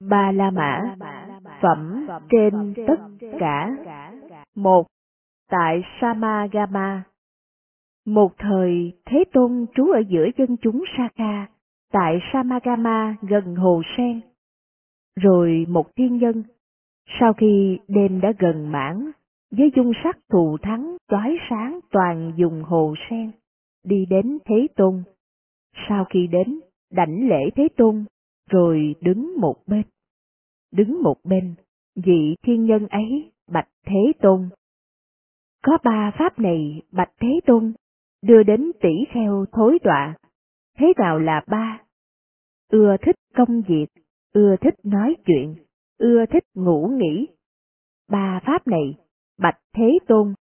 Ba La Mã, phẩm trên tất cả. Một, tại Samagama. Một thời, Thế Tôn trú ở giữa dân chúng Saka, tại Samagama gần hồ sen. Rồi một thiên nhân, sau khi đêm đã gần mãn, với dung sắc thù thắng chói sáng toàn dùng hồ sen, đi đến Thế Tôn. Sau khi đến, đảnh lễ Thế Tôn, rồi đứng một bên. Đứng một bên, vị thiên nhân ấy bạch Thế Tôn. Có ba pháp này bạch Thế Tôn, đưa đến tỷ kheo thối đọa. Thế nào là ba? Ưa thích công việc, ưa thích nói chuyện, ưa thích ngủ nghỉ. Ba pháp này, bạch Thế Tôn,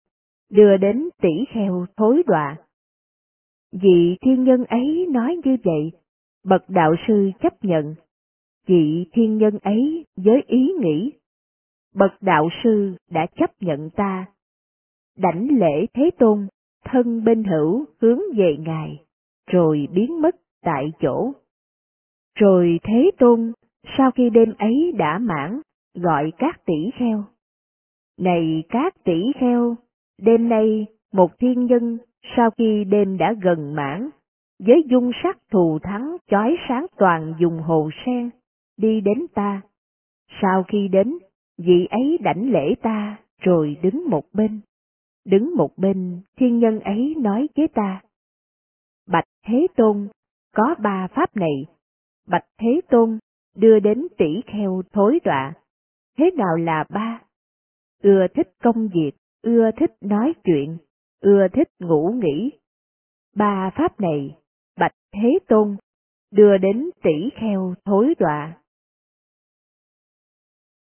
đưa đến tỷ kheo thối đọa. Vị thiên nhân ấy nói như vậy, bậc đạo sư chấp nhận. Vị thiên nhân ấy với ý nghĩ, bậc đạo sư đã chấp nhận ta. Đảnh lễ Thế Tôn, thân bên hữu hướng về Ngài, rồi biến mất tại chỗ. Rồi Thế Tôn, sau khi đêm ấy đã mãn, gọi các tỷ kheo. Này các tỷ kheo, đêm nay một thiên nhân sau khi đêm đã gần mãn, với dung sắc thù thắng chói sáng toàn dùng hồ sen, đi đến ta. Sau khi đến, vị ấy đảnh lễ ta, rồi đứng một bên. Đứng một bên, thiên nhân ấy nói với ta. Bạch Thế Tôn, có ba pháp này. Bạch Thế Tôn, đưa đến tỷ kheo thối đọa. Thế nào là ba? Ưa thích công việc, ưa thích nói chuyện, ưa thích ngủ nghỉ. Ba pháp này, Bạch Thế Tôn, đưa đến tỷ kheo thối đọa.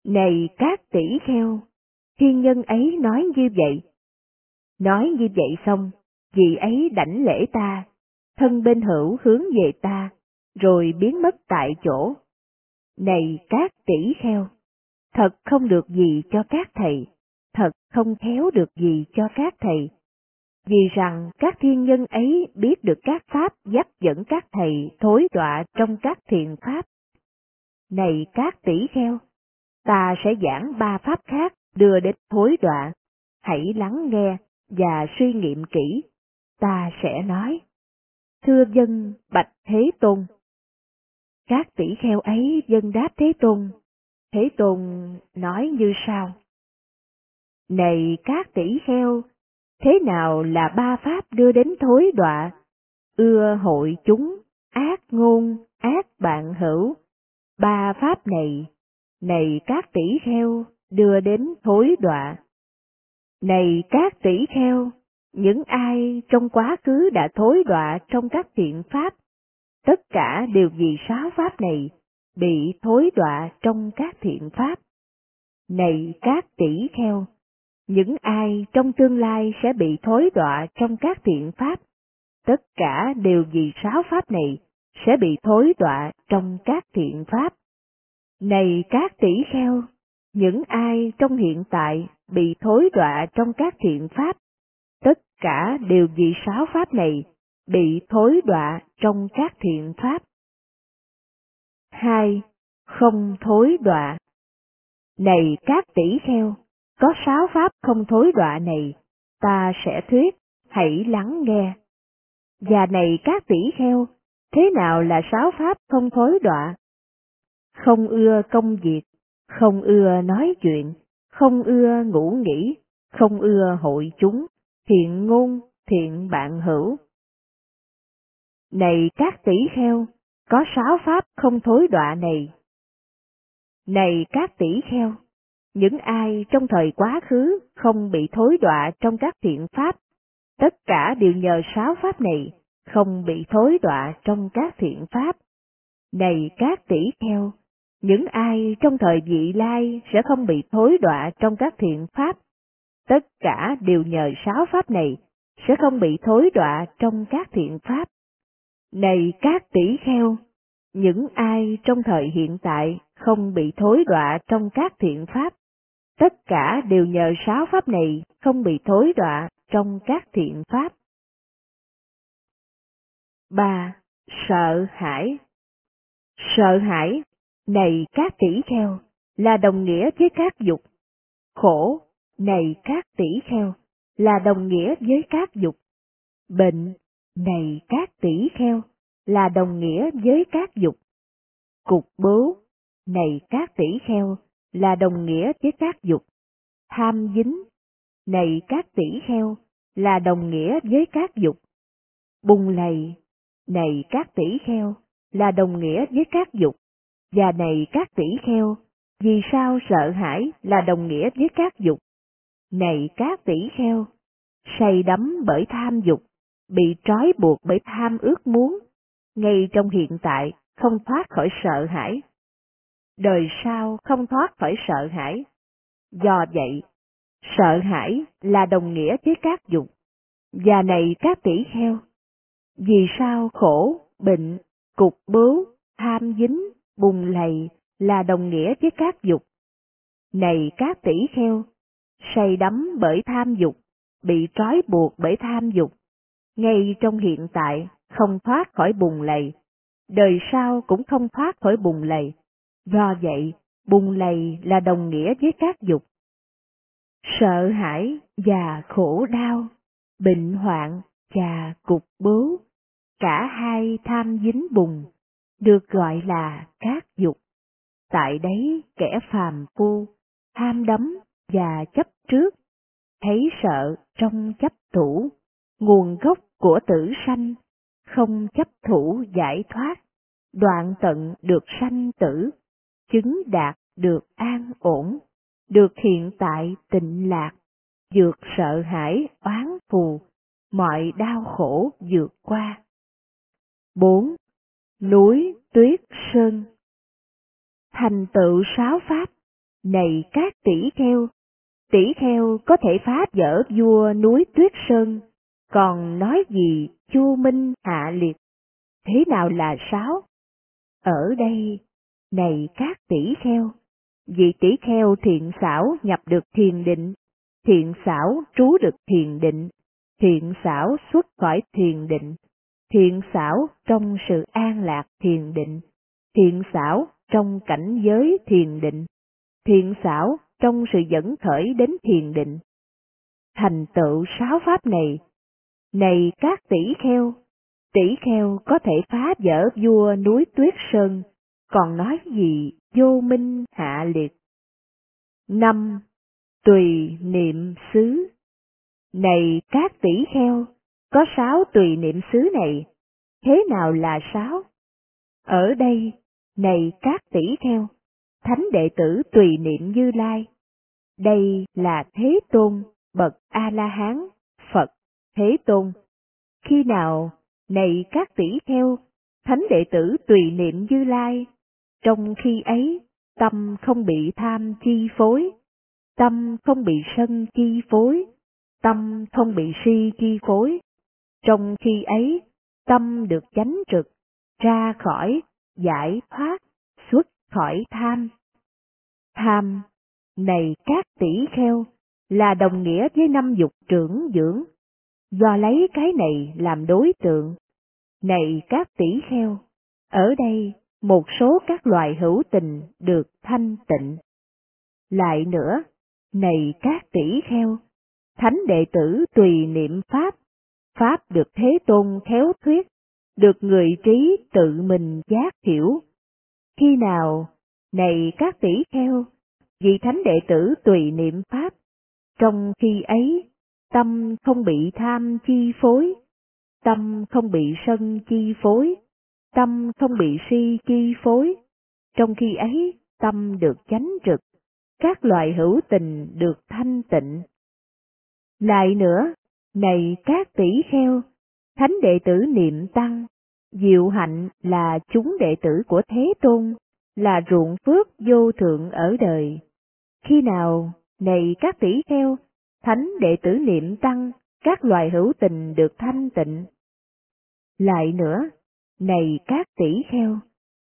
Này các tỷ kheo, thiên nhân ấy nói như vậy. Nói như vậy xong, vị ấy đảnh lễ ta, thân bên hữu hướng về ta, rồi biến mất tại chỗ. Này các tỷ kheo, thật không được gì cho các thầy, thật không khéo được gì cho các thầy. Vì rằng các thiên nhân ấy biết được các pháp dắt dẫn các thầy thối đọa trong các thiền pháp. Này các tỷ kheo, ta sẽ giảng ba pháp khác đưa đến thối đọa. Hãy lắng nghe và suy nghiệm kỹ. Ta sẽ nói. Thưa dân Bạch Thế Tôn. Các tỷ kheo ấy dân đáp Thế Tôn. Thế Tôn nói như sau. Này các tỷ kheo, thế nào là ba pháp đưa đến thối đọa? Ưa hội chúng, ác ngôn, ác bạn hữu. Ba pháp này này các tỷ kheo, đưa đến thối đọa. Này các tỷ kheo, những ai trong quá khứ đã thối đọa trong các thiện pháp, tất cả đều vì sáu pháp này, bị thối đọa trong các thiện pháp. Này các tỷ kheo, những ai trong tương lai sẽ bị thối đọa trong các thiện pháp, tất cả đều vì sáu pháp này sẽ bị thối đọa trong các thiện pháp. Này các tỷ kheo, những ai trong hiện tại bị thối đọa trong các thiện pháp, tất cả đều vì sáu pháp này bị thối đọa trong các thiện pháp. 2. Không thối đọa Này các tỷ kheo, có sáu pháp không thối đọa này, ta sẽ thuyết, hãy lắng nghe. Và này các tỷ kheo, thế nào là sáu pháp không thối đọa? không ưa công việc, không ưa nói chuyện, không ưa ngủ nghỉ, không ưa hội chúng, thiện ngôn, thiện bạn hữu. Này các tỷ kheo, có sáu pháp không thối đọa này. Này các tỷ kheo, những ai trong thời quá khứ không bị thối đọa trong các thiện pháp, tất cả đều nhờ sáu pháp này, không bị thối đọa trong các thiện pháp. Này các tỷ kheo, những ai trong thời vị lai sẽ không bị thối đọa trong các thiện pháp. Tất cả đều nhờ sáu pháp này, sẽ không bị thối đọa trong các thiện pháp. Này các tỷ kheo, những ai trong thời hiện tại không bị thối đọa trong các thiện pháp, tất cả đều nhờ sáu pháp này không bị thối đọa trong các thiện pháp. 3. Sợ hãi Sợ hãi này các tỷ kheo, là đồng nghĩa với các dục. Khổ, này các tỷ kheo, là đồng nghĩa với các dục. Bệnh, này các tỷ kheo, là đồng nghĩa với các dục. Cục bố, này các tỷ kheo, là đồng nghĩa với các dục. Tham dính, này các tỷ heo là đồng nghĩa với các dục. Bùng lầy, này các tỷ heo là đồng nghĩa với các dục. Và này các tỷ heo vì sao sợ hãi là đồng nghĩa với các dục? Này các tỷ heo say đắm bởi tham dục, bị trói buộc bởi tham ước muốn, ngay trong hiện tại không thoát khỏi sợ hãi. Đời sau không thoát khỏi sợ hãi. Do vậy, sợ hãi là đồng nghĩa với các dục. Và này các tỷ kheo, vì sao khổ, bệnh, cục bướu, tham dính, bùng lầy là đồng nghĩa với các dục? Này các tỷ kheo, say đắm bởi tham dục, bị trói buộc bởi tham dục, ngay trong hiện tại không thoát khỏi bùng lầy, đời sau cũng không thoát khỏi bùng lầy. Do vậy, bùng lầy là đồng nghĩa với các dục. Sợ hãi và khổ đau, bệnh hoạn và cục bướu, cả hai tham dính bùng, được gọi là các dục. Tại đấy kẻ phàm phu, tham đắm và chấp trước, thấy sợ trong chấp thủ, nguồn gốc của tử sanh, không chấp thủ giải thoát, đoạn tận được sanh tử, chứng đạt được an ổn, được hiện tại tịnh lạc, vượt sợ hãi oán phù, mọi đau khổ vượt qua. 4. Núi Tuyết Sơn Thành tựu sáu pháp, này các tỷ kheo, tỷ kheo có thể phá vỡ vua núi Tuyết Sơn, còn nói gì chu minh hạ liệt, thế nào là sáu? Ở đây, này các tỷ kheo, vị tỷ kheo thiện xảo nhập được thiền định, thiện xảo trú được thiền định, thiện xảo xuất khỏi thiền định, thiện xảo trong sự an lạc thiền định, thiện xảo trong cảnh giới thiền định, thiện xảo trong sự dẫn khởi đến thiền định. Thành tựu sáu pháp này, này các tỷ kheo, tỷ kheo có thể phá vỡ vua núi tuyết sơn, còn nói gì vô minh hạ liệt. Năm, tùy niệm xứ. Này các tỷ kheo, có sáu tùy niệm xứ này, thế nào là sáu? Ở đây, này các tỷ kheo, thánh đệ tử tùy niệm Như Lai. Đây là Thế Tôn, bậc A-la-hán, Phật, Thế Tôn. Khi nào, này các tỷ kheo, thánh đệ tử tùy niệm Như Lai, trong khi ấy, tâm không bị tham chi phối, tâm không bị sân chi phối, tâm không bị si chi phối. Trong khi ấy, tâm được chánh trực, ra khỏi, giải thoát, xuất khỏi tham. Tham, này các tỷ kheo, là đồng nghĩa với năm dục trưởng dưỡng, do lấy cái này làm đối tượng. Này các tỷ kheo, ở đây một số các loài hữu tình được thanh tịnh. Lại nữa, này các tỷ kheo, thánh đệ tử tùy niệm Pháp, Pháp được Thế Tôn khéo thuyết, được người trí tự mình giác hiểu. Khi nào, này các tỷ kheo, vì thánh đệ tử tùy niệm Pháp, trong khi ấy, tâm không bị tham chi phối, tâm không bị sân chi phối, tâm không bị si chi phối, trong khi ấy tâm được chánh trực, các loại hữu tình được thanh tịnh. Lại nữa, này các tỷ kheo, thánh đệ tử niệm tăng, diệu hạnh là chúng đệ tử của Thế Tôn, là ruộng phước vô thượng ở đời. Khi nào, này các tỷ kheo, thánh đệ tử niệm tăng, các loài hữu tình được thanh tịnh. Lại nữa, này các tỷ kheo,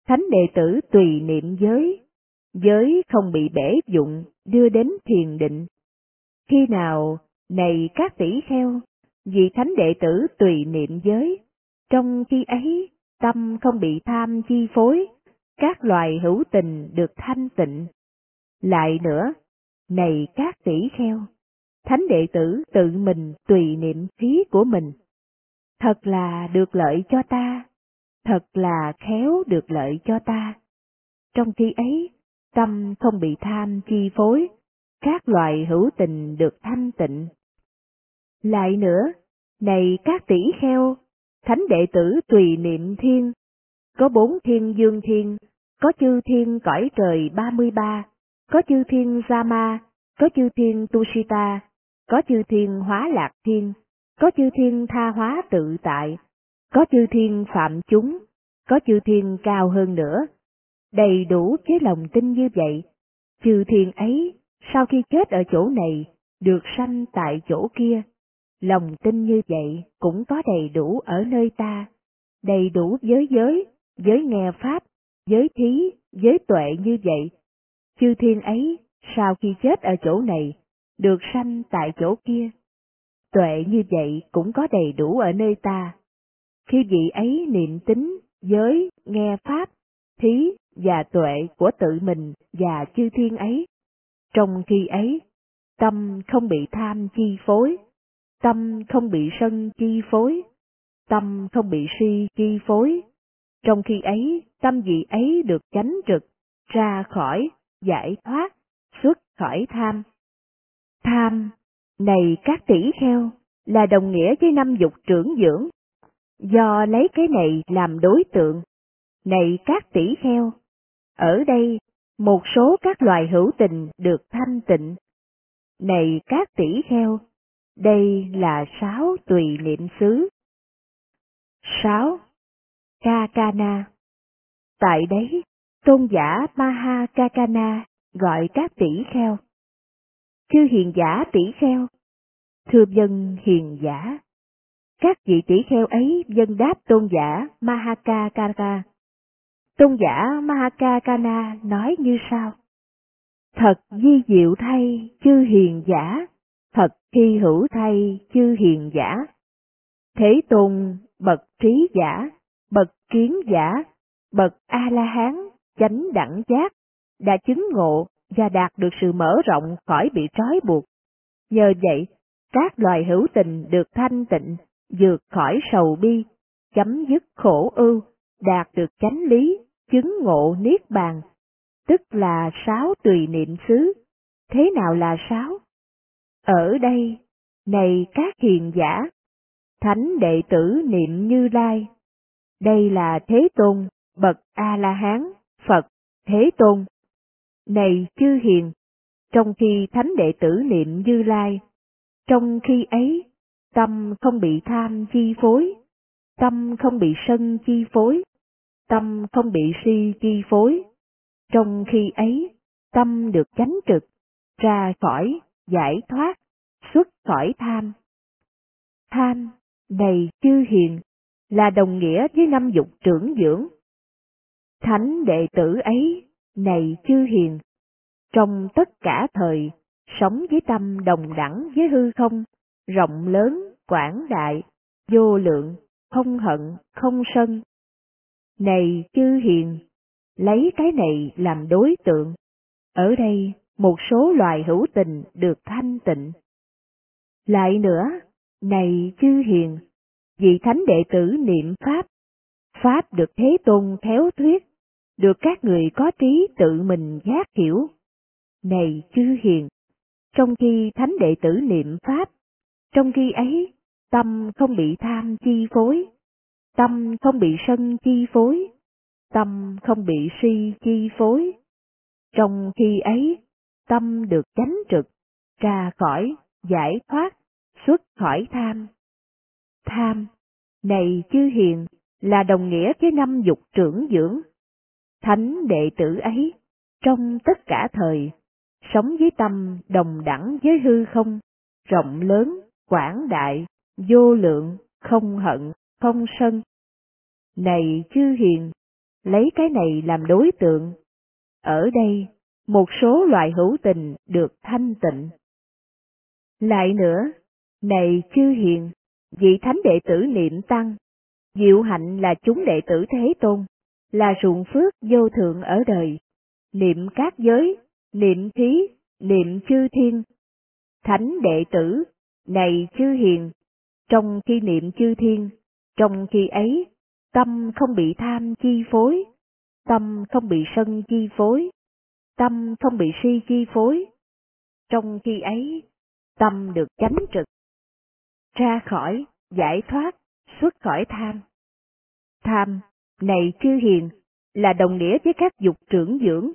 thánh đệ tử tùy niệm giới, giới không bị bể dụng đưa đến thiền định. Khi nào, này các tỷ kheo, vì thánh đệ tử tùy niệm giới, trong khi ấy tâm không bị tham chi phối, các loài hữu tình được thanh tịnh. Lại nữa, này các tỷ kheo, thánh đệ tử tự mình tùy niệm trí của mình. Thật là được lợi cho ta, thật là khéo được lợi cho ta. Trong khi ấy, tâm không bị tham chi phối, các loại hữu tình được thanh tịnh. Lại nữa, này các tỷ kheo, thánh đệ tử tùy niệm thiên, có bốn thiên dương thiên, có chư thiên cõi trời ba mươi ba, có chư thiên Rama, có chư thiên Tushita, có chư thiên hóa lạc thiên, có chư thiên tha hóa tự tại, có chư thiên phạm chúng, có chư thiên cao hơn nữa. Đầy đủ với lòng tin như vậy, chư thiên ấy sau khi chết ở chỗ này, được sanh tại chỗ kia. Lòng tin như vậy cũng có đầy đủ ở nơi ta, đầy đủ giới giới, giới nghe pháp, giới thí, giới tuệ như vậy. Chư thiên ấy, sau khi chết ở chỗ này, được sanh tại chỗ kia. Tuệ như vậy cũng có đầy đủ ở nơi ta. Khi vị ấy niệm tính, giới, nghe pháp, thí và tuệ của tự mình và chư thiên ấy, trong khi ấy, tâm không bị tham chi phối, tâm không bị sân chi phối, tâm không bị si chi phối. Trong khi ấy, tâm vị ấy được chánh trực, ra khỏi, giải thoát, xuất khỏi tham. Tham, này các tỷ kheo, là đồng nghĩa với năm dục trưởng dưỡng. Do lấy cái này làm đối tượng, này các tỷ kheo, ở đây một số các loài hữu tình được thanh tịnh. Này các tỷ kheo, đây là sáu tùy niệm xứ. sáu Kakana Tại đấy, tôn giả Maha Kakana gọi các tỷ kheo. Chư hiền giả tỷ kheo, thưa dân hiền giả. Các vị tỷ kheo ấy dân đáp tôn giả Mahakakana Tôn giả Mahakakana nói như sau. Thật di diệu thay chư hiền giả, thật thi hữu thay chư hiền giả. Thế tôn bậc trí giả, bậc kiến giả, bậc A-la-hán, chánh đẳng giác, đã chứng ngộ và đạt được sự mở rộng khỏi bị trói buộc. Nhờ vậy, các loài hữu tình được thanh tịnh, vượt khỏi sầu bi, chấm dứt khổ ưu, đạt được chánh lý, chứng ngộ niết bàn, tức là sáu tùy niệm xứ. Thế nào là sáu? Ở đây, này các hiền giả, thánh đệ tử niệm như lai. Đây là Thế Tôn, bậc A-la-hán, Phật, Thế Tôn. Này chư hiền, trong khi thánh đệ tử niệm như lai, trong khi ấy, tâm không bị tham chi phối, tâm không bị sân chi phối, tâm không bị si chi phối. Trong khi ấy, tâm được chánh trực, ra khỏi, giải thoát, xuất khỏi tham. Tham, này chư hiền, là đồng nghĩa với năm dục trưởng dưỡng. Thánh đệ tử ấy, này chư hiền, trong tất cả thời, sống với tâm đồng đẳng với hư không, rộng lớn, quảng đại, vô lượng, không hận, không sân, này chư hiền, lấy cái này làm đối tượng. Ở đây, một số loài hữu tình được thanh tịnh. Lại nữa, này chư hiền, vị thánh đệ tử niệm Pháp, Pháp được Thế Tôn khéo thuyết, được các người có trí tự mình giác hiểu. Này chư hiền, trong khi thánh đệ tử niệm Pháp, trong khi ấy, tâm không bị tham chi phối, Tâm không bị sân chi phối, tâm không bị si chi phối. Trong khi ấy, tâm được chánh trực, ra khỏi, giải thoát, xuất khỏi tham. Tham, này chư hiền, là đồng nghĩa với năm dục trưởng dưỡng. Thánh đệ tử ấy, trong tất cả thời, sống với tâm đồng đẳng với hư không, rộng lớn, quảng đại, vô lượng, không hận, không sân. Này chư hiền, lấy cái này làm đối tượng. Ở đây, một số loại hữu tình được thanh tịnh. Lại nữa, này chư hiền, vị thánh đệ tử niệm tăng, diệu hạnh là chúng đệ tử Thế Tôn, là ruộng phước vô thượng ở đời, niệm các giới, niệm thí, niệm chư thiên. Thánh đệ tử, này chư hiền, trong khi niệm chư thiên, trong khi ấy, tâm không bị tham chi phối, tâm không bị sân chi phối, tâm không bị si chi phối. Trong khi ấy, tâm được chánh trực, ra khỏi, giải thoát, xuất khỏi tham. Tham, này chư hiền, là đồng nghĩa với các dục trưởng dưỡng.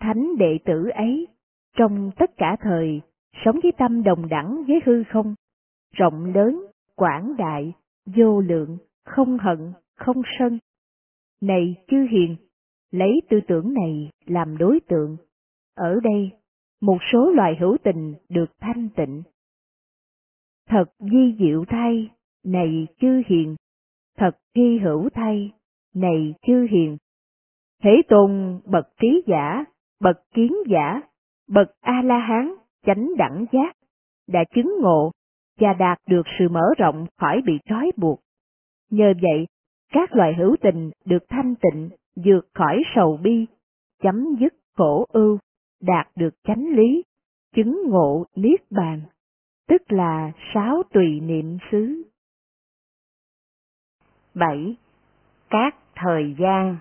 Thánh đệ tử ấy, trong tất cả thời, sống với tâm đồng đẳng với hư không, rộng lớn, quảng đại, vô lượng, không hận, không sân. Này chư hiền, lấy tư tưởng này làm đối tượng. Ở đây, một số loài hữu tình được thanh tịnh. Thật di diệu thay, này chư hiền, thật hy hữu thay, này chư hiền. Thế tôn bậc trí giả, bậc kiến giả, bậc A-la-hán, chánh đẳng giác, đã chứng ngộ và đạt được sự mở rộng khỏi bị trói buộc. Nhờ vậy, các loài hữu tình được thanh tịnh, vượt khỏi sầu bi, chấm dứt khổ ưu, đạt được chánh lý, chứng ngộ niết bàn, tức là sáu tùy niệm xứ. 7. Các thời gian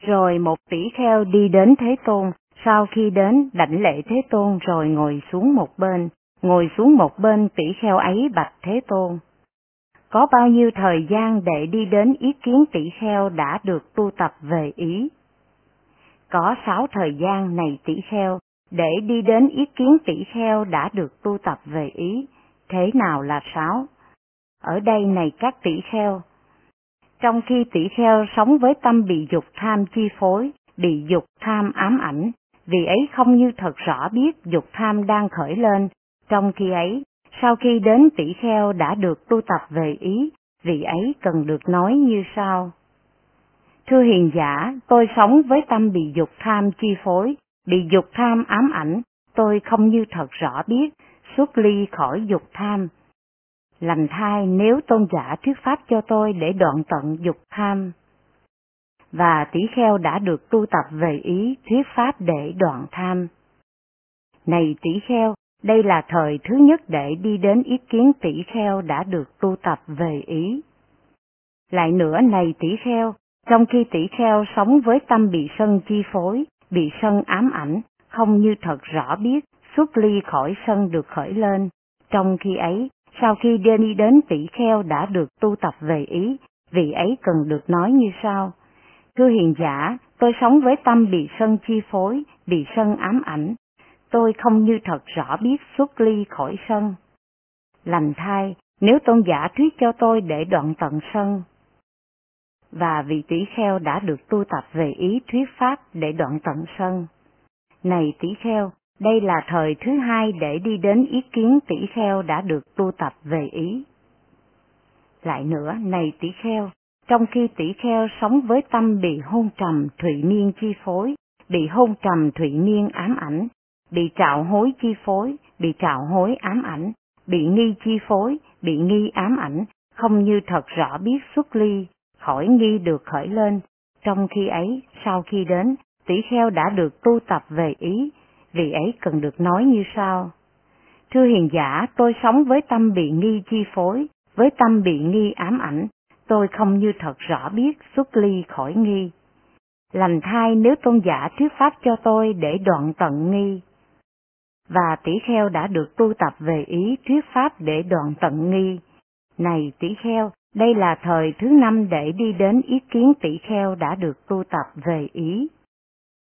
Rồi một tỷ kheo đi đến Thế Tôn, sau khi đến đảnh lễ Thế Tôn rồi ngồi xuống một bên, ngồi xuống một bên tỷ kheo ấy bạch Thế Tôn. Có bao nhiêu thời gian để đi đến ý kiến tỷ kheo đã được tu tập về ý? Có sáu thời gian này tỷ kheo, để đi đến ý kiến tỷ kheo đã được tu tập về ý. Thế nào là sáu? Ở đây này các tỷ kheo. Trong khi tỷ kheo sống với tâm bị dục tham chi phối, bị dục tham ám ảnh, vì ấy không như thật rõ biết dục tham đang khởi lên, trong khi ấy, sau khi đến tỷ kheo đã được tu tập về ý, vị ấy cần được nói như sau. Thưa hiền giả, tôi sống với tâm bị dục tham chi phối, bị dục tham ám ảnh, tôi không như thật rõ biết, xuất ly khỏi dục tham. Lành thai nếu tôn giả thuyết pháp cho tôi để đoạn tận dục tham. Và tỷ kheo đã được tu tập về ý thuyết pháp để đoạn tham. Này tỷ kheo, đây là thời thứ nhất để đi đến ý kiến tỷ kheo đã được tu tập về ý. Lại nữa này tỷ kheo, trong khi tỷ kheo sống với tâm bị sân chi phối, bị sân ám ảnh, không như thật rõ biết, xuất ly khỏi sân được khởi lên. Trong khi ấy, sau khi đi đến tỷ kheo đã được tu tập về ý, vị ấy cần được nói như sau. Thưa hiền giả, tôi sống với tâm bị sân chi phối, bị sân ám ảnh. Tôi không như thật rõ biết xuất ly khỏi sân. Lành thai, nếu tôn giả thuyết cho tôi để đoạn tận sân, và vị tỷ kheo đã được tu tập về ý thuyết pháp để đoạn tận sân. Này tỷ kheo, đây là thời thứ hai để đi đến ý kiến tỷ kheo đã được tu tập về ý. Lại nữa, này tỷ kheo, trong khi tỷ kheo sống với tâm bị hôn trầm thụy miên chi phối, bị hôn trầm thụy miên ám ảnh, bị trạo hối chi phối, bị trạo hối ám ảnh, bị nghi chi phối, bị nghi ám ảnh, không như thật rõ biết xuất ly, khỏi nghi được khởi lên. Trong khi ấy, sau khi đến, tỷ kheo đã được tu tập về ý, vì ấy cần được nói như sau. Thưa hiền giả, tôi sống với tâm bị nghi chi phối, với tâm bị nghi ám ảnh, tôi không như thật rõ biết xuất ly khỏi nghi. Lành thai nếu tôn giả thuyết pháp cho tôi để đoạn tận nghi. Và tỷ kheo đã được tu tập về ý thuyết pháp để đoạn tận nghi. Này tỷ kheo, đây là thời thứ năm để đi đến ý kiến tỷ kheo đã được tu tập về ý.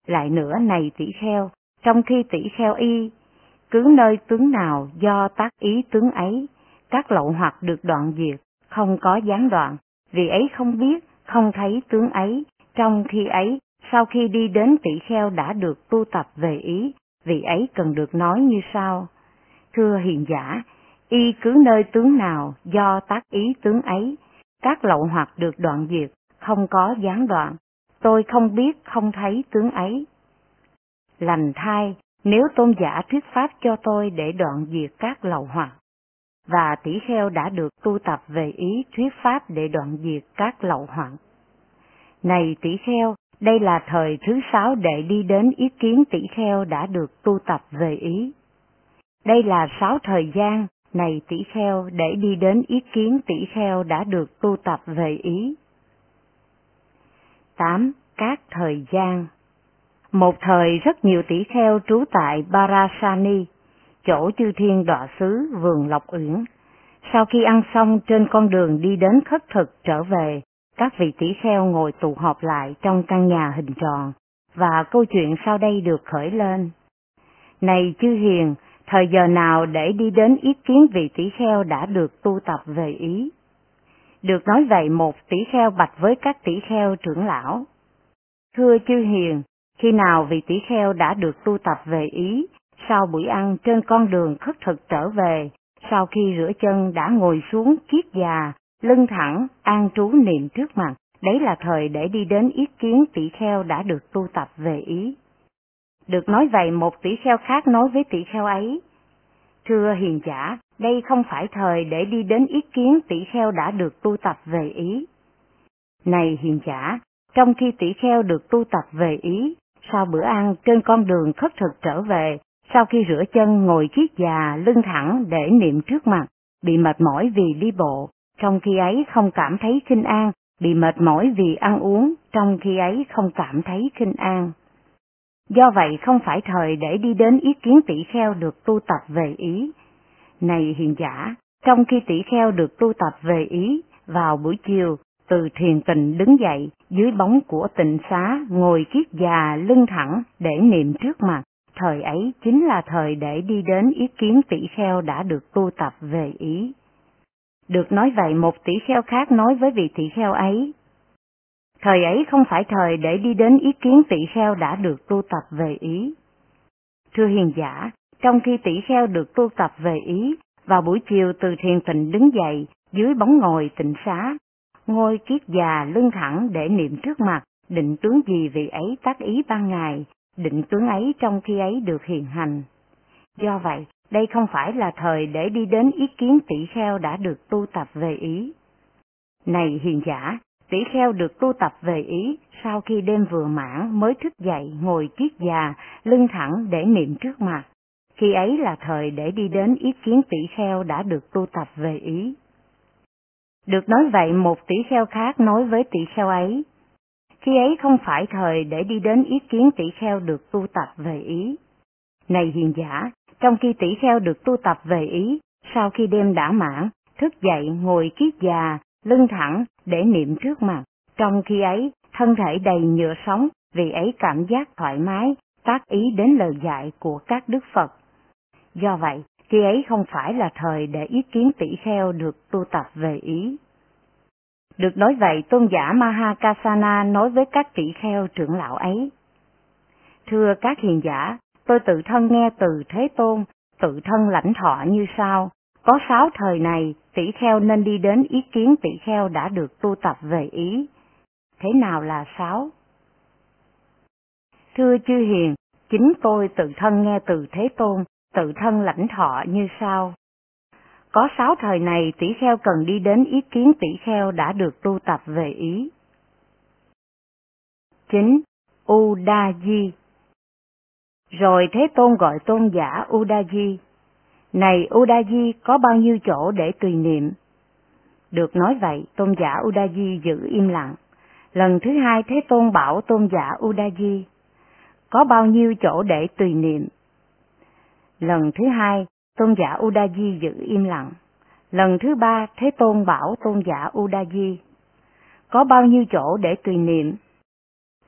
Lại nữa này tỷ kheo, trong khi tỷ kheo y, cứ nơi tướng nào do tác ý tướng ấy, các lậu hoặc được đoạn diệt, không có gián đoạn, vì ấy không biết, không thấy tướng ấy, trong khi ấy, sau khi đi đến tỷ kheo đã được tu tập về ý, vì ấy cần được nói như sau. Thưa hiền giả, y cứ nơi tướng nào do tác ý tướng ấy, các lậu hoặc được đoạn diệt, không có gián đoạn, tôi không biết không thấy tướng ấy. Lành thai, nếu tôn giả thuyết pháp cho tôi để đoạn diệt các lậu hoặc, và tỷ kheo đã được tu tập về ý thuyết pháp để đoạn diệt các lậu hoặc. Này tỷ kheo, đây là thời thứ sáu để đi đến ý kiến tỷ kheo đã được tu tập về ý. Đây là sáu thời gian, này tỷ kheo để đi đến ý kiến tỷ kheo đã được tu tập về ý. 8. Các thời gian Một thời rất nhiều tỷ kheo trú tại Barasani, chỗ chư thiên đọa xứ vườn Lộc Uyển. Sau khi ăn xong trên con đường đi đến khất thực trở về, các vị tỷ kheo ngồi tụ họp lại trong căn nhà hình tròn, và câu chuyện sau đây được khởi lên. Này chư hiền, thời giờ nào để đi đến ý kiến vị tỷ kheo đã được tu tập về ý? Được nói vậy một tỷ kheo bạch với các tỷ kheo trưởng lão. Thưa chư hiền, khi nào vị tỷ kheo đã được tu tập về ý, sau buổi ăn trên con đường khất thực trở về, sau khi rửa chân đã ngồi xuống kiết già, lưng thẳng, an trú niệm trước mặt, đấy là thời để đi đến ý kiến tỷ kheo đã được tu tập về ý. Được nói vậy một tỷ kheo khác nói với tỷ kheo ấy, Thưa hiền giả, đây không phải thời để đi đến ý kiến tỷ kheo đã được tu tập về ý. Này hiền giả, trong khi tỷ kheo được tu tập về ý, sau bữa ăn trên con đường khất thực trở về, sau khi rửa chân ngồi kiết già lưng thẳng để niệm trước mặt, bị mệt mỏi vì đi bộ, trong khi ấy không cảm thấy khinh an, bị mệt mỏi vì ăn uống, trong khi ấy không cảm thấy khinh an. Do vậy không phải thời để đi đến ý kiến tỷ kheo được tu tập về ý. Này hiền giả, trong khi tỷ kheo được tu tập về ý, vào buổi chiều, từ thiền tình đứng dậy, dưới bóng của tịnh xá, ngồi kiết già lưng thẳng để niệm trước mặt, thời ấy chính là thời để đi đến ý kiến tỷ kheo đã được tu tập về ý. Được nói vậy một tỷ kheo khác nói với vị tỷ kheo ấy, Thời ấy không phải thời để đi đến ý kiến tỷ kheo đã được tu tập về ý. Thưa hiền giả, trong khi tỷ kheo được tu tập về ý, vào buổi chiều từ thiền tịnh đứng dậy, dưới bóng ngồi tịnh xá, ngôi kiết già lưng thẳng để niệm trước mặt, định tướng gì vị ấy tác ý ban ngày, định tướng ấy trong khi ấy được hiện hành. Do vậy, đây không phải là thời để đi đến ý kiến tỷ kheo đã được tu tập về ý. Này hiền giả, tỷ kheo được tu tập về ý, sau khi đêm vừa mãn mới thức dậy ngồi kiết già, lưng thẳng để niệm trước mặt. Khi ấy là thời để đi đến ý kiến tỷ kheo đã được tu tập về ý. Được nói vậy một tỷ kheo khác nói với tỷ kheo ấy. Khi ấy không phải thời để đi đến ý kiến tỷ kheo được tu tập về ý. Này hiền giả, trong khi tỷ kheo được tu tập về ý, sau khi đêm đã mãn, thức dậy ngồi kiết già, lưng thẳng để niệm trước mặt, trong khi ấy thân thể đầy nhựa sống vì ấy cảm giác thoải mái, tác ý đến lời dạy của các đức Phật. Do vậy, khi ấy không phải là thời để ý kiến tỷ kheo được tu tập về ý. Được nói vậy, tôn giả Mahakasana nói với các tỷ kheo trưởng lão ấy. Thưa các hiền giả, tôi tự thân nghe từ Thế Tôn, tự thân lãnh thọ như sau, có sáu thời này, tỷ kheo nên đi đến ý kiến tỷ kheo đã được tu tập về ý. Thế nào là sáu? Thưa chư hiền, chính tôi tự thân nghe từ Thế Tôn, tự thân lãnh thọ như sau. Có sáu thời này tỷ kheo cần đi đến ý kiến tỷ kheo đã được tu tập về ý. chín u đa di rồi Thế Tôn gọi tôn giả Udaji này Udaji có bao nhiêu chỗ để tùy niệm? Được nói vậy, tôn giả Udaji giữ im lặng. Lần thứ hai Thế Tôn bảo tôn giả Udaji, có bao nhiêu chỗ để tùy niệm? Lần thứ hai, tôn giả Udaji giữ im lặng. Lần thứ ba, Thế Tôn bảo tôn giả Udaji, có bao nhiêu chỗ để tùy niệm?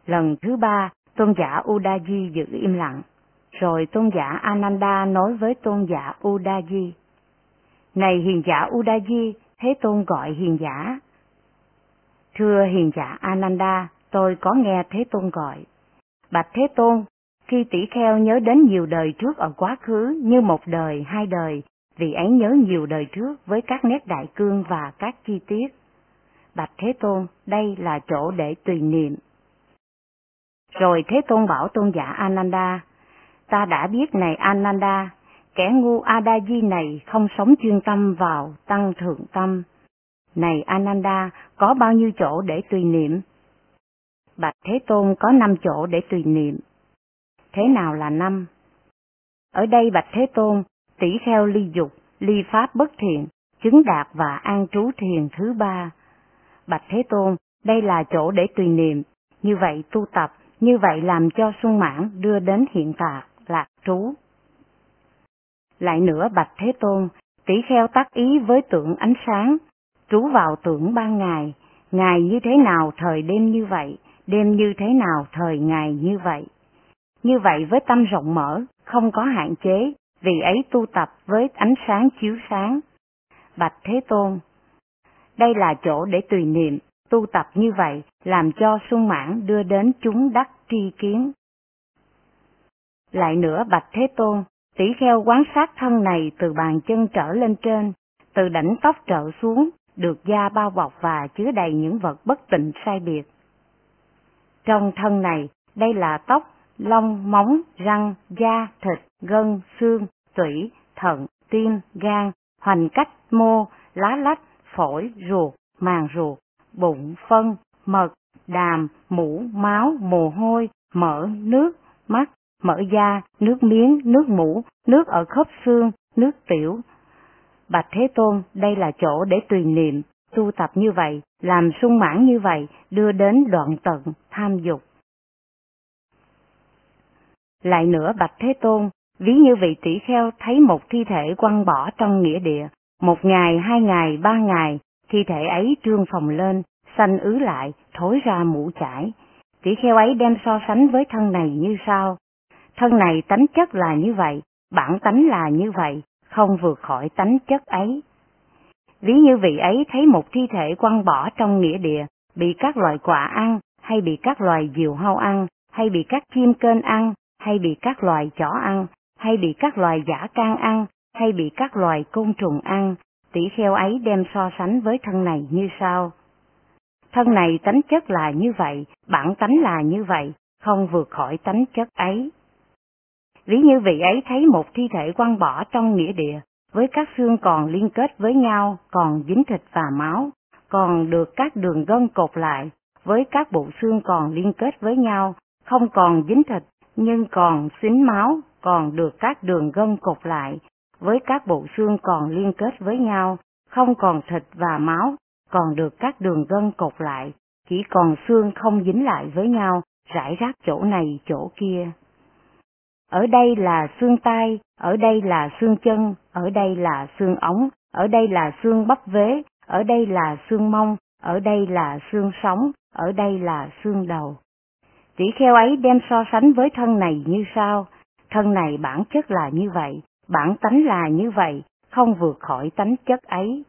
Lần thứ ba, tôn giả Udaji giữ im lặng. Rồi tôn giả Ananda nói với tôn giả Udaji. Này hiền giả Udaji, Thế Tôn gọi hiền giả. Thưa hiền giả Ananda, tôi có nghe Thế Tôn gọi. Bạch Thế Tôn, khi tỷ kheo nhớ đến nhiều đời trước ở quá khứ như một đời, hai đời, vì ấy nhớ nhiều đời trước với các nét đại cương và các chi tiết. Bạch Thế Tôn, đây là chỗ để tùy niệm. Rồi Thế Tôn bảo tôn giả Ananda, ta đã biết này Ananda, kẻ ngu Adaji này không sống chuyên tâm vào tăng thượng tâm. Này Ananda, có bao nhiêu chỗ để tùy niệm? Bạch Thế Tôn có năm chỗ để tùy niệm. Thế nào là năm? Ở đây Bạch Thế Tôn, tỷ kheo ly dục, ly pháp bất thiện, chứng đạt và an trú thiền thứ ba. Bạch Thế Tôn, đây là chỗ để tùy niệm, như vậy tu tập, như vậy làm cho sung mãn đưa đến hiện tạc, lạc trú. Lại nữa Bạch Thế Tôn, tỷ kheo tác ý với tượng ánh sáng, trú vào tưởng ban ngày, ngày như thế nào thời đêm như vậy, đêm như thế nào thời ngày như vậy. Như vậy với tâm rộng mở, không có hạn chế, vì ấy tu tập với ánh sáng chiếu sáng. Bạch Thế Tôn Đây là chỗ để tùy niệm, tu tập như vậy, làm cho sung mãn đưa đến chúng đắc tri kiến. Lại nữa Bạch Thế Tôn, tỷ kheo quán sát thân này từ bàn chân trở lên trên, từ đỉnh tóc trở xuống, được da bao bọc và chứa đầy những vật bất tịnh sai biệt. Trong thân này, đây là tóc, lông, móng, răng, da, thịt, gân, xương, tủy, thận, tim, gan, hoành cách, mô, lá lách, phổi, ruột, màng ruột, bụng, phân, mật, đàm, mũ, máu, mồ hôi, mỡ, nước, mắt, mỡ da, nước miếng, nước mũ, nước ở khớp xương, nước tiểu. Bạch Thế Tôn, đây là chỗ để tùy niệm, tu tập như vậy, làm sung mãn như vậy, đưa đến đoạn tận, tham dục. Lại nữa Bạch Thế Tôn, ví như vị tỷ kheo thấy một thi thể quăng bỏ trong nghĩa địa, một ngày, hai ngày, ba ngày, thi thể ấy trương phồng lên, xanh ứ lại, thối ra mũ chải. Tỷ kheo ấy đem so sánh với thân này như sau. Thân này tánh chất là như vậy, bản tánh là như vậy, không vượt khỏi tánh chất ấy. Ví như vị ấy thấy một thi thể quăng bỏ trong nghĩa địa, bị các loài quả ăn, hay bị các loài diều hâu ăn, hay bị các chim kênh ăn, hay bị các loài chó ăn, hay bị các loài giả can ăn, hay bị các loài côn trùng ăn, tỷ kheo ấy đem so sánh với thân này như sau. Thân này tánh chất là như vậy, bản tánh là như vậy, không vượt khỏi tánh chất ấy. Ví như vị ấy thấy một thi thể quăng bỏ trong nghĩa địa, với các xương còn liên kết với nhau, còn dính thịt và máu, còn được các đường gân cột lại, với các bộ xương còn liên kết với nhau, không còn dính thịt, nhưng còn xính máu, còn được các đường gân cột lại, với các bộ xương còn liên kết với nhau, không còn thịt và máu, còn được các đường gân cột lại, chỉ còn xương không dính lại với nhau, rải rác chỗ này chỗ kia. Ở đây là xương tay, ở đây là xương chân, ở đây là xương ống, ở đây là xương bắp vế, ở đây là xương mông, ở đây là xương sống, ở đây là xương đầu. Tỷ kheo ấy đem so sánh với thân này như sau, thân này bản chất là như vậy, bản tánh là như vậy, không vượt khỏi tánh chất ấy.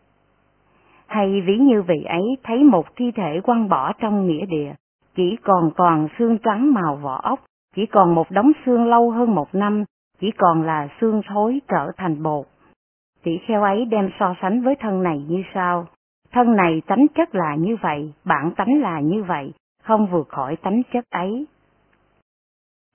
Hay ví như vị ấy thấy một thi thể quăng bỏ trong nghĩa địa, chỉ còn toàn xương trắng màu vỏ ốc, chỉ còn một đống xương lâu hơn một năm, chỉ còn là xương thối trở thành bột. Tỷ kheo ấy đem so sánh với thân này như sau, thân này tánh chất là như vậy, bản tánh là như vậy, không vượt khỏi tánh chất ấy.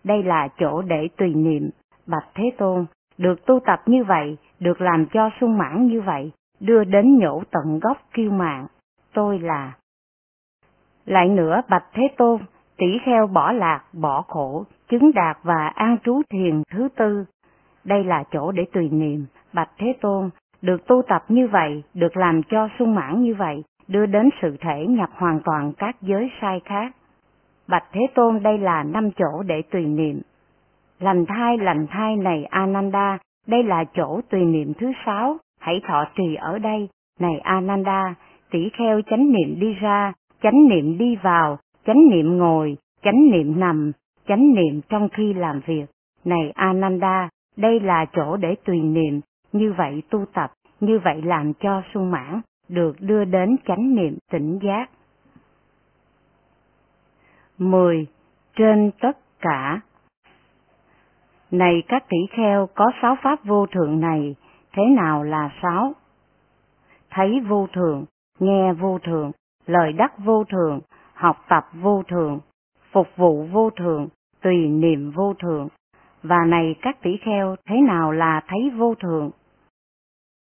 Đây là chỗ để tùy niệm, Bạch Thế Tôn, được tu tập như vậy, được làm cho sung mãn như vậy, đưa đến nhổ tận gốc kiêu mạng, tôi là. Lại nữa Bạch Thế Tôn, tỷ kheo bỏ lạc, bỏ khổ, chứng đạt và an trú thiền thứ tư. Đây là chỗ để tùy niệm, Bạch Thế Tôn, được tu tập như vậy, được làm cho sung mãn như vậy, đưa đến sự thể nhập hoàn toàn các giới sai khác. Bạch Thế Tôn đây là năm chỗ để tùy niệm. Lành thai lành thai này Ananda, đây là chỗ tùy niệm thứ sáu, hãy thọ trì ở đây, này Ananda, tỷ kheo chánh niệm đi ra, chánh niệm đi vào, chánh niệm ngồi, chánh niệm nằm, chánh niệm trong khi làm việc. Này Ananda, đây là chỗ để tùy niệm, như vậy tu tập, như vậy làm cho sung mãn, được đưa đến chánh niệm tỉnh giác. 10. Trên tất cả Này các tỷ kheo có sáu pháp vô thượng này, thế nào là sáu? Thấy vô thường nghe vô thường lời đắc vô thường học tập vô thường phục vụ vô thường tùy niệm vô thường Và này các tỷ kheo thế nào là thấy vô thường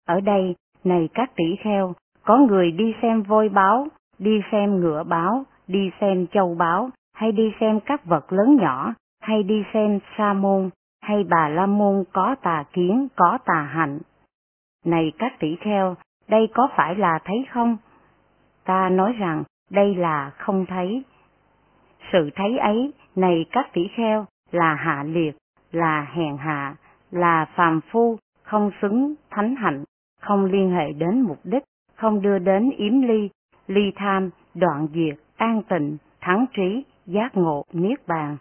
Ở đây, này các tỷ kheo, có người đi xem voi báo, đi xem ngựa báo, đi xem châu báo, hay đi xem các vật lớn nhỏ, hay đi xem sa môn, hay bà la môn có tà kiến, có tà hạnh. Này các tỷ kheo, đây có phải là thấy không? Ta nói rằng đây là không thấy. Sự thấy ấy, này các tỷ kheo, là hạ liệt, là hèn hạ, là phàm phu, không xứng thánh hạnh, không liên hệ đến mục đích, không đưa đến yếm ly, ly tham, đoạn diệt, an tịnh, thắng trí, giác ngộ, niết bàn.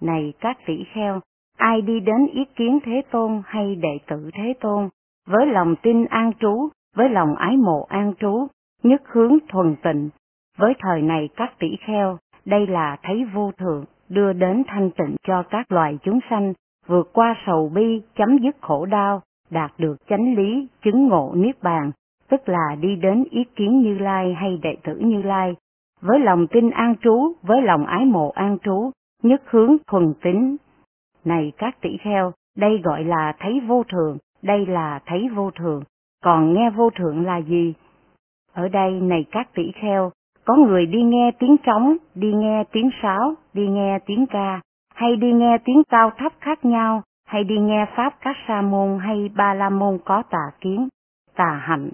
Này các tỷ kheo, ai đi đến ý kiến Thế Tôn hay đệ tử Thế Tôn, với lòng tin an trú, với lòng ái mộ an trú, nhất hướng thuần tịnh, với thời này các tỷ kheo, đây là thấy vô thượng, đưa đến thanh tịnh cho các loài chúng sanh, vượt qua sầu bi, chấm dứt khổ đau, đạt được chánh lý, chứng ngộ niết bàn, tức là đi đến ý kiến Như Lai hay đệ tử Như Lai, với lòng tin an trú, với lòng ái mộ an trú, nhất hướng thuần tính. Này các tỷ kheo, đây gọi là thấy vô thường, đây là thấy vô thường, còn nghe vô thượng là gì? Ở đây này các tỷ kheo, có người đi nghe tiếng trống, đi nghe tiếng sáo, đi nghe tiếng ca, hay đi nghe tiếng cao thấp khác nhau, hay đi nghe pháp các sa môn hay ba la môn có tà kiến, tà hạnh.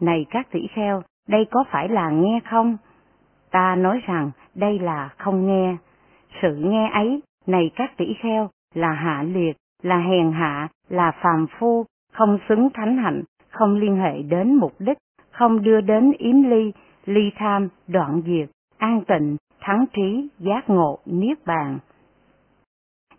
Này các tỷ kheo, đây có phải là nghe không? Ta nói rằng đây là không nghe. Sự nghe ấy, này các tỷ kheo, là hạ liệt, là hèn hạ, là phàm phu, không xứng thánh hạnh, không liên hệ đến mục đích, không đưa đến yếm ly, ly tham, đoạn diệt, an tịnh, thắng trí, giác ngộ, niết bàn.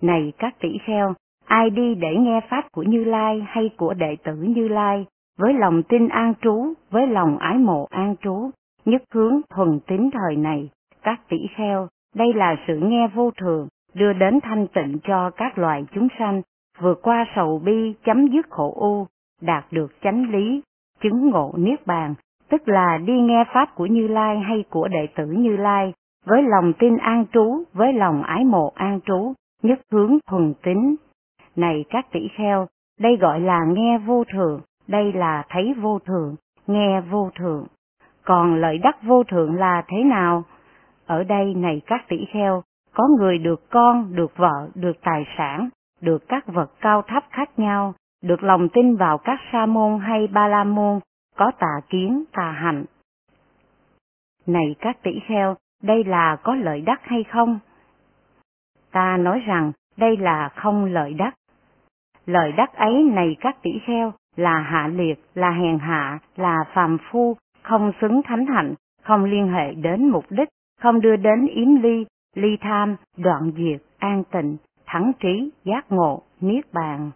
Này các tỷ kheo, ai đi để nghe pháp của Như Lai hay của đệ tử Như Lai, với lòng tin an trú, với lòng ái mộ an trú, nhất hướng thuần tín thời này, các tỷ kheo, đây là sự nghe vô thường, đưa đến thanh tịnh cho các loài chúng sanh, vượt qua sầu bi, chấm dứt khổ u, đạt được chánh lý, chứng ngộ niết bàn, tức là đi nghe pháp của Như Lai hay của đệ tử Như Lai, với lòng tin an trú, với lòng ái mộ an trú, nhất hướng thuần tín. Này các tỷ kheo, đây gọi là nghe vô thường, đây là thấy vô thường, nghe vô thường. Còn lợi đắc vô thượng là thế nào? Ở đây này các tỷ kheo, có người được con, được vợ, được tài sản, được các vật cao thấp khác nhau, được lòng tin vào các sa môn hay ba la môn, có tà kiến, tà hạnh. Này các tỷ kheo, đây là có lợi đắc hay không? Ta nói rằng đây là không lợi đắc. Lợi đắc ấy này các tỷ kheo là hạ liệt, là hèn hạ, là phàm phu, không xứng thánh hạnh, không liên hệ đến mục đích, không đưa đến yếm ly, ly tham, đoạn diệt, an tịnh, thắng trí, giác ngộ, niết bàn.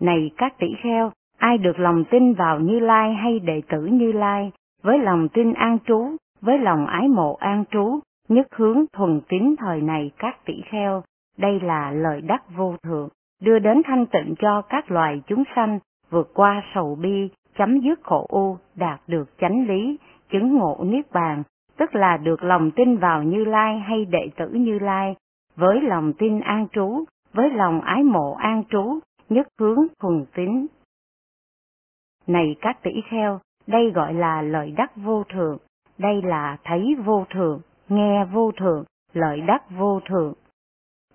Này các tỷ kheo, ai được lòng tin vào Như Lai hay đệ tử Như Lai, với lòng tin an trú, với lòng ái mộ an trú, nhất hướng thuần tín thời này các tỷ kheo, đây là lợi đắc vô thượng, đưa đến thanh tịnh cho các loài chúng sanh, vượt qua sầu bi, chấm dứt khổ u, đạt được chánh lý, chứng ngộ niết bàn, tức là được lòng tin vào Như Lai hay đệ tử Như Lai, với lòng tin an trú, với lòng ái mộ an trú, nhất hướng thuần tín. Này các tỷ kheo, đây gọi là lợi đắc vô thường, đây là thấy vô thường, nghe vô thường, lợi đắc vô thường.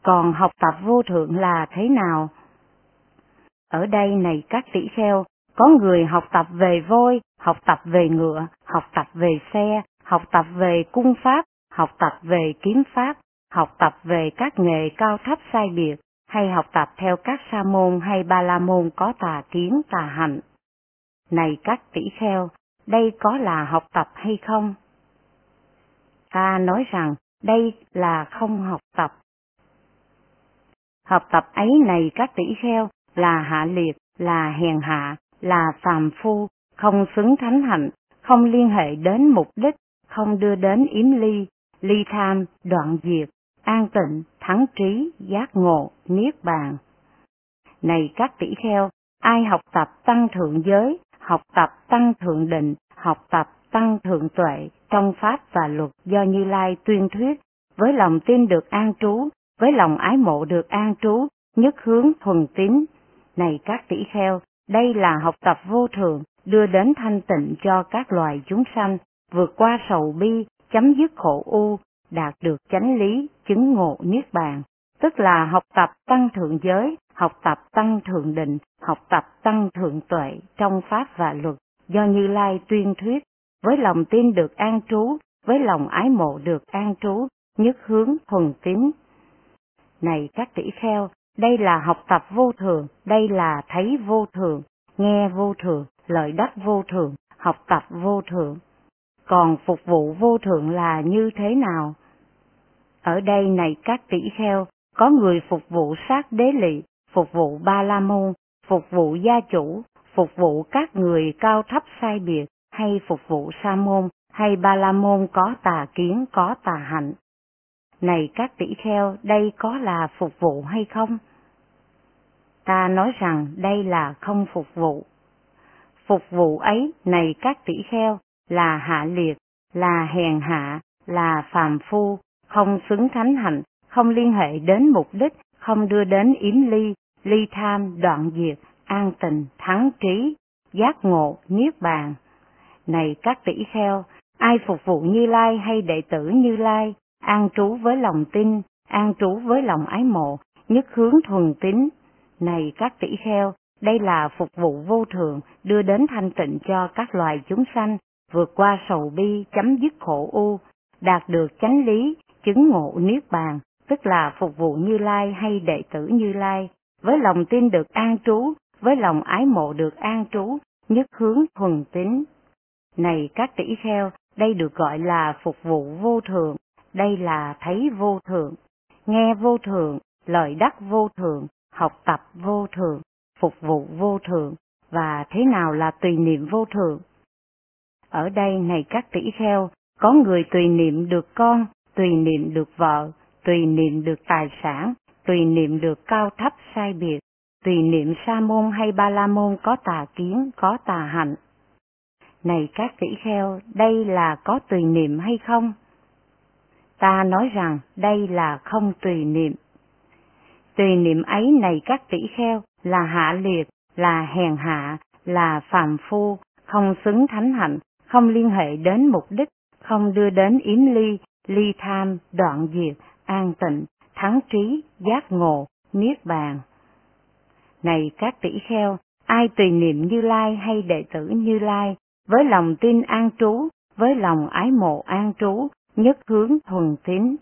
Còn học tập vô thượng là thế nào? Ở đây này các tỷ kheo, có người học tập về voi, học tập về ngựa, học tập về xe, học tập về cung pháp, học tập về kiếm pháp, học tập về các nghề cao thấp sai biệt, hay học tập theo các sa môn hay ba la môn có tà kiến tà hạnh. Này các tỷ kheo, đây có là học tập hay không? Ta nói rằng đây là không học tập. Học tập ấy này các tỷ kheo là hạ liệt, là hèn hạ, là phàm phu, không xứng thánh hạnh, không liên hệ đến mục đích, không đưa đến yếm ly, ly tham, đoạn diệt, an tịnh, thắng trí, giác ngộ, niết bàn. Này các tỷ kheo, ai học tập tăng thượng giới, học tập tăng thượng định, học tập tăng thượng tuệ trong pháp và luật do Như Lai tuyên thuyết, với lòng tin được an trú, với lòng ái mộ được an trú, nhất hướng thuần tín. Này các tỷ kheo, đây là học tập vô thường, đưa đến thanh tịnh cho các loài chúng sanh, vượt qua sầu bi, chấm dứt khổ u, đạt được chánh lý, chứng ngộ niết bàn, tức là học tập tăng thượng giới, học tập tăng thượng định, học tập tăng thượng tuệ trong pháp và luật do Như Lai tuyên thuyết, với lòng tin được an trú, với lòng ái mộ được an trú, nhất hướng thuần tín. Này các tỷ kheo, đây là học tập vô thường, đây là thấy vô thường, nghe vô thường, lợi đắc vô thường, học tập vô thường. Còn phục vụ vô thượng là như thế nào? Ở đây này các tỷ kheo, có người phục vụ sát đế lị, phục vụ ba la môn, phục vụ gia chủ, phục vụ các người cao thấp sai biệt, hay phục vụ sa môn, hay ba la môn có tà kiến, có tà hạnh. Này các tỷ kheo, đây có là phục vụ hay không? Ta nói rằng đây là không phục vụ. Phục vụ ấy, này các tỷ kheo, là hạ liệt, là hèn hạ, là phàm phu, không xứng thánh hạnh, không liên hệ đến mục đích, không đưa đến yếm ly, ly tham, đoạn diệt, an tình, thắng trí, giác ngộ, niết bàn. Này các tỷ kheo, ai phục vụ Như Lai hay đệ tử Như Lai, an trú với lòng tin, an trú với lòng ái mộ, nhất hướng thuần tín. Này các tỷ kheo, đây là phục vụ vô thường, đưa đến thanh tịnh cho các loài chúng sanh, vượt qua sầu bi, chấm dứt khổ u, đạt được chánh lý, chứng ngộ niết bàn, tức là phục vụ Như Lai hay đệ tử Như Lai, với lòng tin được an trú, với lòng ái mộ được an trú, nhất hướng thuần tín. Này các tỷ kheo, đây được gọi là phục vụ vô thường, đây là thấy vô thường, nghe vô thường, lời đắc vô thường, học tập vô thường, phục vụ vô thường, và thế nào là tùy niệm vô thường? Ở đây này các tỷ kheo, có người tùy niệm được con, tùy niệm được vợ, tùy niệm được tài sản, tùy niệm được cao thấp sai biệt, tùy niệm sa môn hay ba la môn có tà kiến, có tà hạnh. Này các tỷ kheo, đây là có tùy niệm hay không? Ta nói rằng đây là không tùy niệm. Tùy niệm ấy này các tỷ kheo là hạ liệt, là hèn hạ, là phàm phu, không xứng thánh hạnh, không liên hệ đến mục đích, không đưa đến yếm ly, ly tham, đoạn diệt, an tịnh, thắng trí, giác ngộ, niết bàn. Này các tỷ kheo, ai tùy niệm Như Lai hay đệ tử Như Lai, với lòng tin an trú, với lòng ái mộ an trú, nhất hướng thuần tín.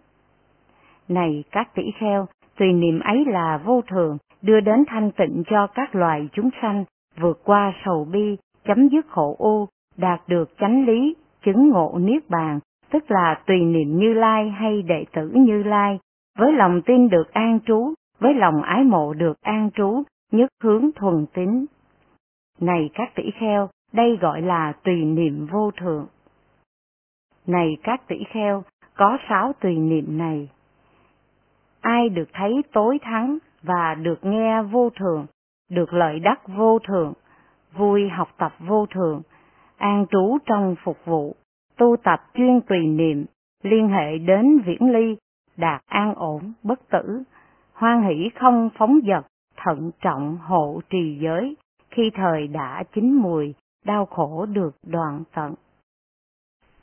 Này các tỷ kheo, tùy niệm ấy là vô thường, đưa đến thanh tịnh cho các loài chúng sanh, vượt qua sầu bi, chấm dứt khổ u, đạt được chánh lý, chứng ngộ niết bàn, tức là tùy niệm Như Lai hay đệ tử Như Lai, với lòng tin được an trú, với lòng ái mộ được an trú, nhất hướng thuần tín. Này các tỷ kheo, đây gọi là tùy niệm vô thượng. Này các tỷ kheo, có sáu tùy niệm này. Ai được thấy tối thắng và được nghe vô thường, được lợi đắc vô thường, vui học tập vô thường, an trú trong phục vụ, tu tập chuyên tùy niệm, liên hệ đến viễn ly, đạt an ổn, bất tử, hoan hỷ không phóng dật, thận trọng hộ trì giới, khi thời đã chín mùi, đau khổ được đoạn tận.